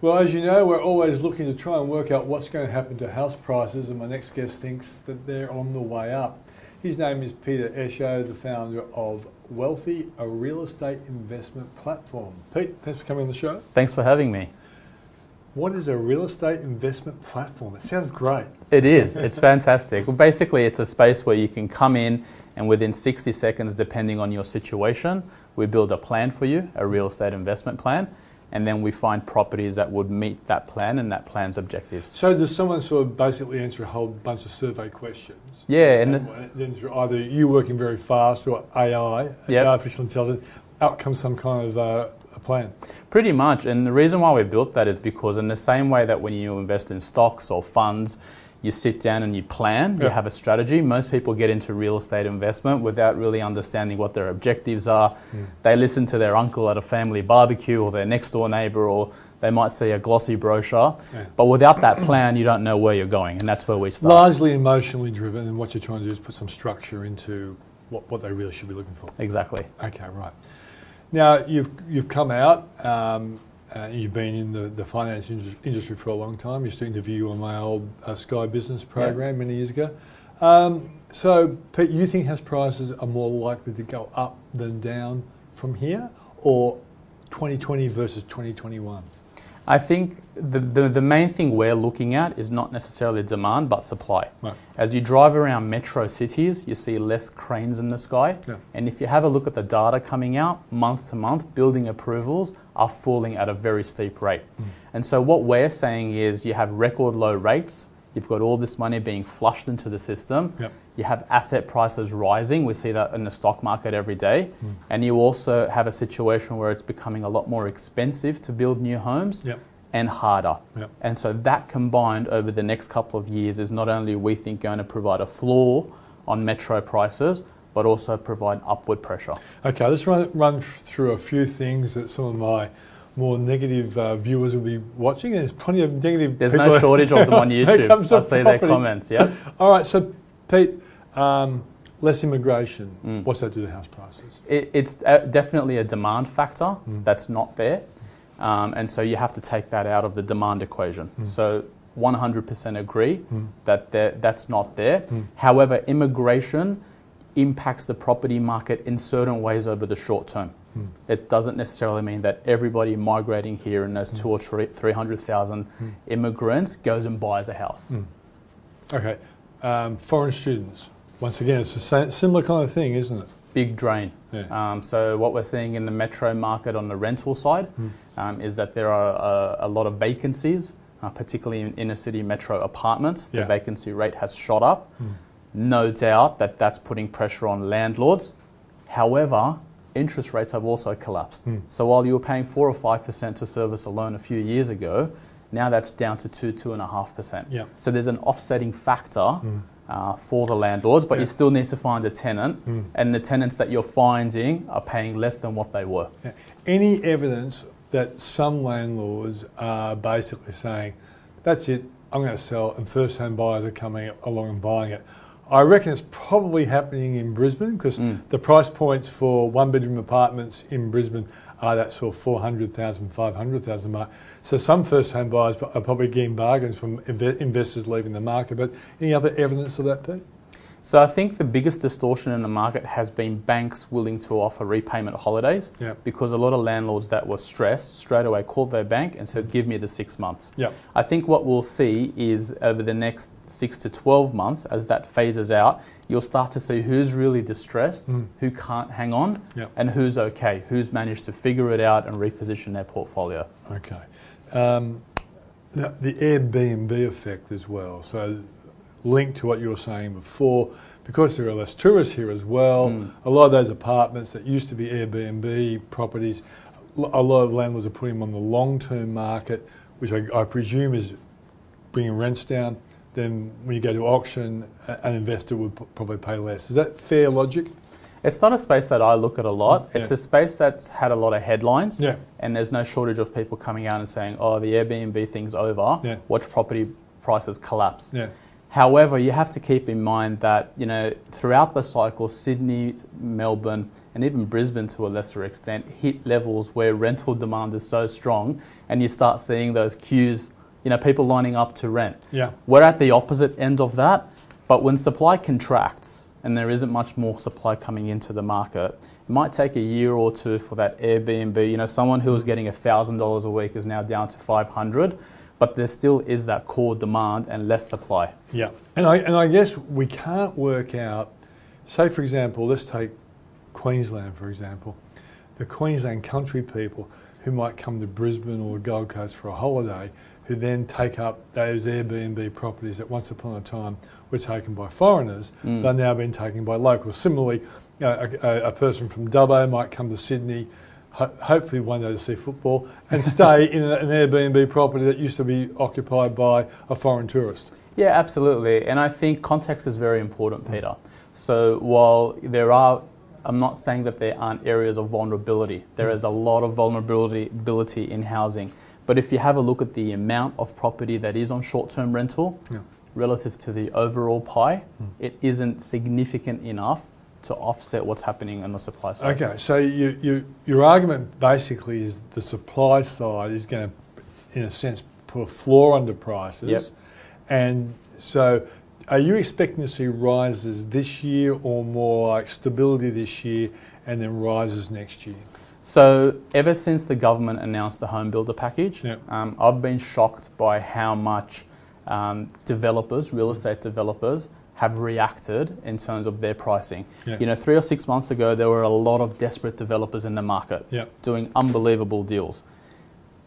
Well, as you know, we're always looking to try and work out what's going to happen to house prices, and my next guest thinks that they're on the way up. His name is Peter Esho, the founder of Wealthi, a real estate investment platform. Pete, thanks for coming on the show. Thanks for having me. What is a real estate investment platform? It sounds great. It is. It's fantastic. Well, basically, it's a space where you can come in and within 60 seconds, depending on your situation, we build a plan for you, a real estate investment plan, and then we find properties that would meet that plan and that plan's objectives. So, does someone sort of basically answer a whole bunch of survey questions? Yeah, and, And then through either you working very fast or AI, Yep. artificial intelligence, out comes some kind of uh, plan. pretty much. And the reason why we built that is because, in the same way that when you invest in stocks or funds, you sit down and you plan, you have a strategy. Most people get into real estate investment without really understanding what their objectives are. Hmm. They listen to their uncle at a family barbecue or their next door neighbor, or they might see a glossy brochure. Yeah. But without that plan, you don't know where you're going, and that's where we start. Largely emotionally driven, and what you're trying to do is put some structure into what, what they really should be looking for. Exactly. Okay, right. Now, you've, you've come out, um, uh, you've been in the, the finance indus- industry for a long time. You used to interview on my old uh, Sky Business program many years ago. Um, so, Pete, you think house prices are more likely to go up than down from here, or 2020 versus 2021? I think the, the, the main thing we're looking at is not necessarily demand but supply. Right. As you drive around metro cities, you see less cranes in the sky. Yeah. And if you have a look at the data coming out month to month, building approvals are falling at a very steep rate. Hmm. And so what we're saying is you have record low rates, you've got all this money being flushed into the system, Yep. you have asset prices rising, we see that in the stock market every day, Hmm. and you also have a situation where it's becoming a lot more expensive to build new homes Yep. and harder. Yep. And so that combined over the next couple of years is not only we think going to provide a floor on metro prices, but also provide upward pressure. Okay, let's run, run through a few things that some of my more negative uh, viewers will be watching. And there's plenty of negative There's no shortage of them on YouTube. I see their comments. Yeah. All right, so Pete, um, less immigration. Mm. What's that do to house prices? It, it's uh, definitely a demand factor Mm. that's not there. Um, and so you have to take that out of the demand equation. Mm. So 100% agree Mm. that that's not there. Mm. However, immigration impacts the property market in certain ways over the short term. Mm. It doesn't necessarily mean that everybody migrating here in those Mm. two or three, 300,000 Mm. immigrants goes and buys a house. Mm. Okay, um, foreign students. Once again, it's a sa- similar kind of thing, isn't it? Big drain. Yeah. Um, so what we're seeing in the metro market on the rental side Mm. um, is that there are uh, a lot of vacancies, uh, particularly in inner city metro apartments. Yeah. The vacancy rate has shot up. Mm. No doubt that that's putting pressure on landlords. However, interest rates have also collapsed. Mm. So while you were paying four or five percent to service a loan a few years ago, now that's down to two, two and a half percent. Yeah. So there's an offsetting factor Mm. uh, for the landlords, but Yeah. you still need to find a tenant, Mm. and the tenants that you're finding are paying less than what they were. Yeah. Any evidence that some landlords are basically saying, that's it, I'm going to sell, and first home buyers are coming along and buying it? I reckon it's probably happening in Brisbane because Mm. the price points for one bedroom apartments in Brisbane are that sort of 400,000, 500,000 mark. So some first home buyers are probably getting bargains from inve- investors leaving the market. But any other evidence of that, Pete? So I think the biggest distortion in the market has been banks willing to offer repayment holidays Yeah. because a lot of landlords that were stressed straight away called their bank and said, "Give me the six months." Yeah. I think what we'll see is over the next six to 12 months, as that phases out, you'll start to see who's really distressed, Mm. who can't hang on, Yeah. and who's okay, who's managed to figure it out and reposition their portfolio. Okay. Um, the, the Airbnb effect as well. So, linked to what you were saying before, because there are less tourists here as well, Mm. a lot of those apartments that used to be Airbnb properties, a lot of landlords are putting them on the long term market, which I, I presume is bringing rents down. Then, when you go to auction, an investor would p- probably pay less. Is that fair logic? It's not a space that I look at a lot. It's Yeah. a space that's had a lot of headlines. Yeah. And there's no shortage of people coming out and saying, oh, the Airbnb thing's over. Yeah. Watch property prices collapse. However, you have to keep in mind that you know throughout the cycle, Sydney, Melbourne, and even Brisbane to a lesser extent hit levels where rental demand is so strong, and you start seeing those queues, you know, people lining up to rent. Yeah. We're at the opposite end of that, but when supply contracts and there isn't much more supply coming into the market, it might take a year or two for that Airbnb. You know, someone who was getting thousand dollars a week is now down to five hundred but there still is that core demand and less supply. Yeah, and I, and I guess we can't work out, say for example, let's take Queensland for example, the Queensland country people who might come to Brisbane or the Gold Coast for a holiday, who then take up those Airbnb properties that once upon a time were taken by foreigners, mm. but are now being taken by locals. Similarly, uh, a, a, person from Dubbo might come to Sydney, ho- hopefully one day to see football, and stay in an Airbnb property that used to be occupied by a foreign tourist. Yeah, absolutely. And I think context is very important, Peter. So while there are, I'm not saying that there aren't areas of vulnerability. There is a lot of vulnerability in housing. But if you have a look at the amount of property that is on short term rental yeah. relative to the overall pie, mm. it isn't significant enough to offset what's happening on the supply side. Okay, so you, you, your argument basically is the supply side is going to, in a sense, put a floor under prices. Yep. And so are you expecting to see rises this year or more like stability this year and then rises next year? So, ever since the government announced the home builder package, yep. um, I've been shocked by how much um, developers, real estate developers, have reacted in terms of their pricing. Yeah. You know, three or six months ago, there were a lot of desperate developers in the market yeah. doing unbelievable deals.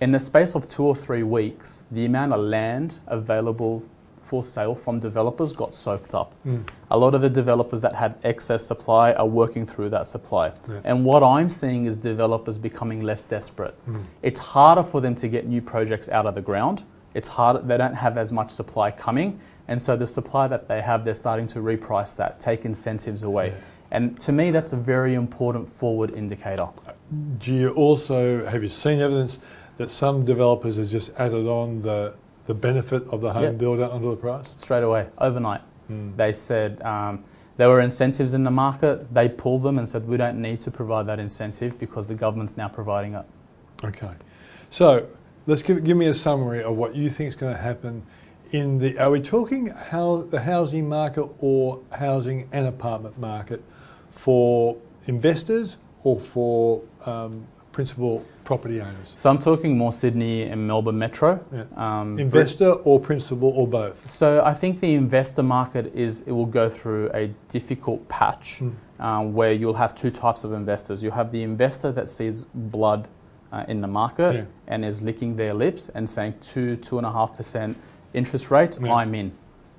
In the space of two or three weeks, the amount of land available for sale from developers got soaked up. Mm. A lot of the developers that had excess supply are working through that supply. Yeah. And what I'm seeing is developers becoming less desperate. Mm. It's harder for them to get new projects out of the ground. It's harder, they don't have as much supply coming. And so the supply that they have, they're starting to reprice that, take incentives away. Yeah. And to me, that's a very important forward indicator. Do you also have you seen evidence that some developers have just added on the the benefit of the home yep. builder under the price straight away overnight? Mm. They said um, there were incentives in the market. They pulled them and said we don't need to provide that incentive because the government's now providing it. Okay, so let's give give me a summary of what you think is going to happen in the, are we talking how the housing market or housing and apartment market for investors or for um, principal property owners? So I'm talking more Sydney and Melbourne Metro. Yeah. Um, investor or principal or both? So I think the investor market is it will go through a difficult patch mm. um, where you'll have two types of investors. You'll have the investor that sees blood uh, in the market yeah. and is licking their lips and saying two two and a half percent interest rates, yeah. I'm in,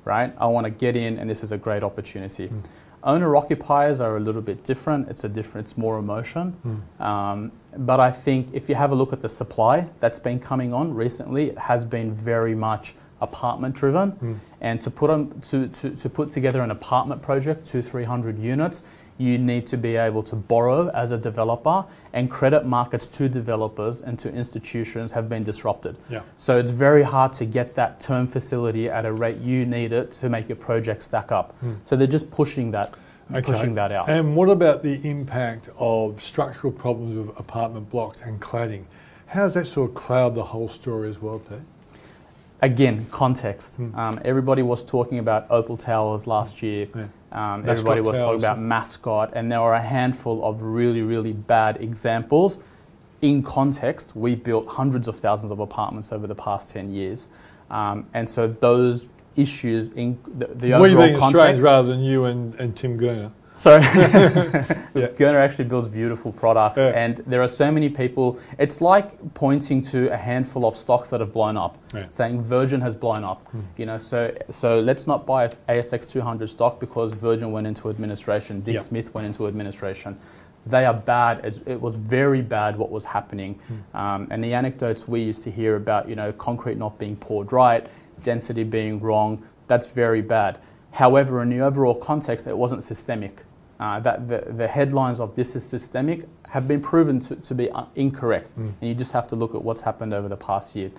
right? I want to get in, and this is a great opportunity. Mm. Owner occupiers are a little bit different. It's a different, it's more emotion. Mm. Um, but I think if you have a look at the supply that's been coming on recently, it has been very much apartment driven. Mm. And to put on to, to, to put together an apartment project, two, three hundred units, you need to be able to borrow as a developer, and credit markets to developers and to institutions have been disrupted. Yeah. So it's very hard to get that term facility at a rate you need it to make your project stack up. Mm. So they're just pushing that. Okay. Pushing that out. And what about the impact of structural problems with apartment blocks and cladding? How does that sort of cloud the whole story as well, Pete? Again, context. Mm. Um, everybody was talking about Opal Towers last year. Yeah. Um, everybody was talking about Mascot, and there were a handful of really, really bad examples. In context, we built hundreds of thousands of apartments over the past 10 years. Um, and so those issues in the, the overall we being context. Rather than you and, and Tim Gurner. So Yeah. Gurner actually builds beautiful product, Yeah. and there are so many people. It's like pointing to a handful of stocks that have blown up, Yeah. saying Virgin has blown up. Hmm. You know, so so let's not buy ASX 200 stock because Virgin went into administration, Dick. Smith went into administration. They are bad. It's, it was very bad what was happening, Hmm. um, and the anecdotes we used to hear about, you know, concrete not being poured right, density being wrong. That's very bad. However, in the overall context, it wasn't systemic. Uh, that the, the headlines of this is systemic have been proven to, to be uh, incorrect. Mm. And you just have to look at what's happened over the past year.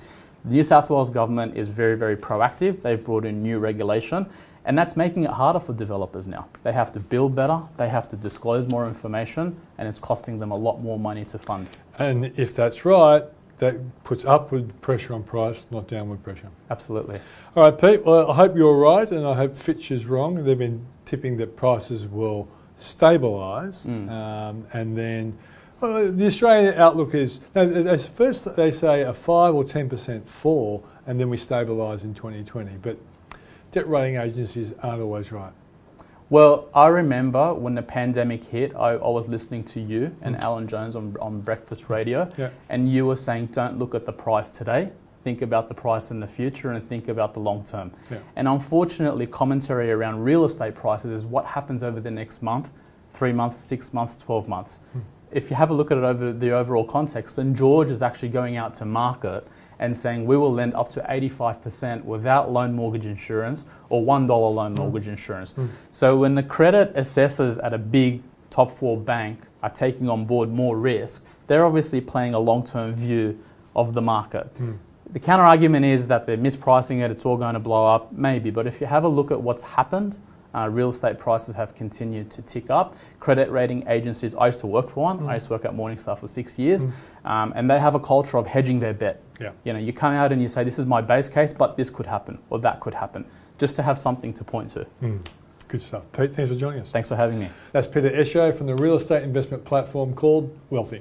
The New South Wales government is very, very proactive. They've brought in new regulation, and that's making it harder for developers now. They have to build better, they have to disclose more information, and it's costing them a lot more money to fund. And if that's right, that puts upward pressure on price, not downward pressure. Absolutely. All right, Pete. Well, I hope you're right, and I hope Fitch is wrong. They've been tipping that prices will stabilise, Mm. um, and then well, the Australian outlook is no, they, first they say a five or ten percent fall, and then we stabilise in 2020. But debt rating agencies aren't always right. Well, I remember when the pandemic hit, I, I was listening to you and Mm. Alan Jones on, on Breakfast Radio, Yeah. and you were saying, don't look at the price today, think about the price in the future, and think about the long term. Yeah. And unfortunately, commentary around real estate prices is what happens over the next month, three months, six months, 12 months. Hmm. If you have a look at it over the overall context, St. George is actually going out to market and saying we will lend up to 85% without loan mortgage insurance or $1 loan mortgage insurance. Mm. So when the credit assessors at a big top four bank are taking on board more risk, they're obviously playing a long term view of the market. Mm. The counter argument is that they're mispricing it, it's all going to blow up, maybe. But if you have a look at what's happened, uh, real estate prices have continued to tick up. Credit rating agencies, I used to work for one, Mm. I used to work at Morningstar for six years, Mm. um, and they have a culture of hedging their bet. Yeah. You know, you come out and you say, this is my base case, but this could happen, or that could happen, just to have something to point to. Mm. Good stuff. Pete, thanks for joining us. Thanks for having me. That's Peter Esho from the real estate investment platform called Wealthi.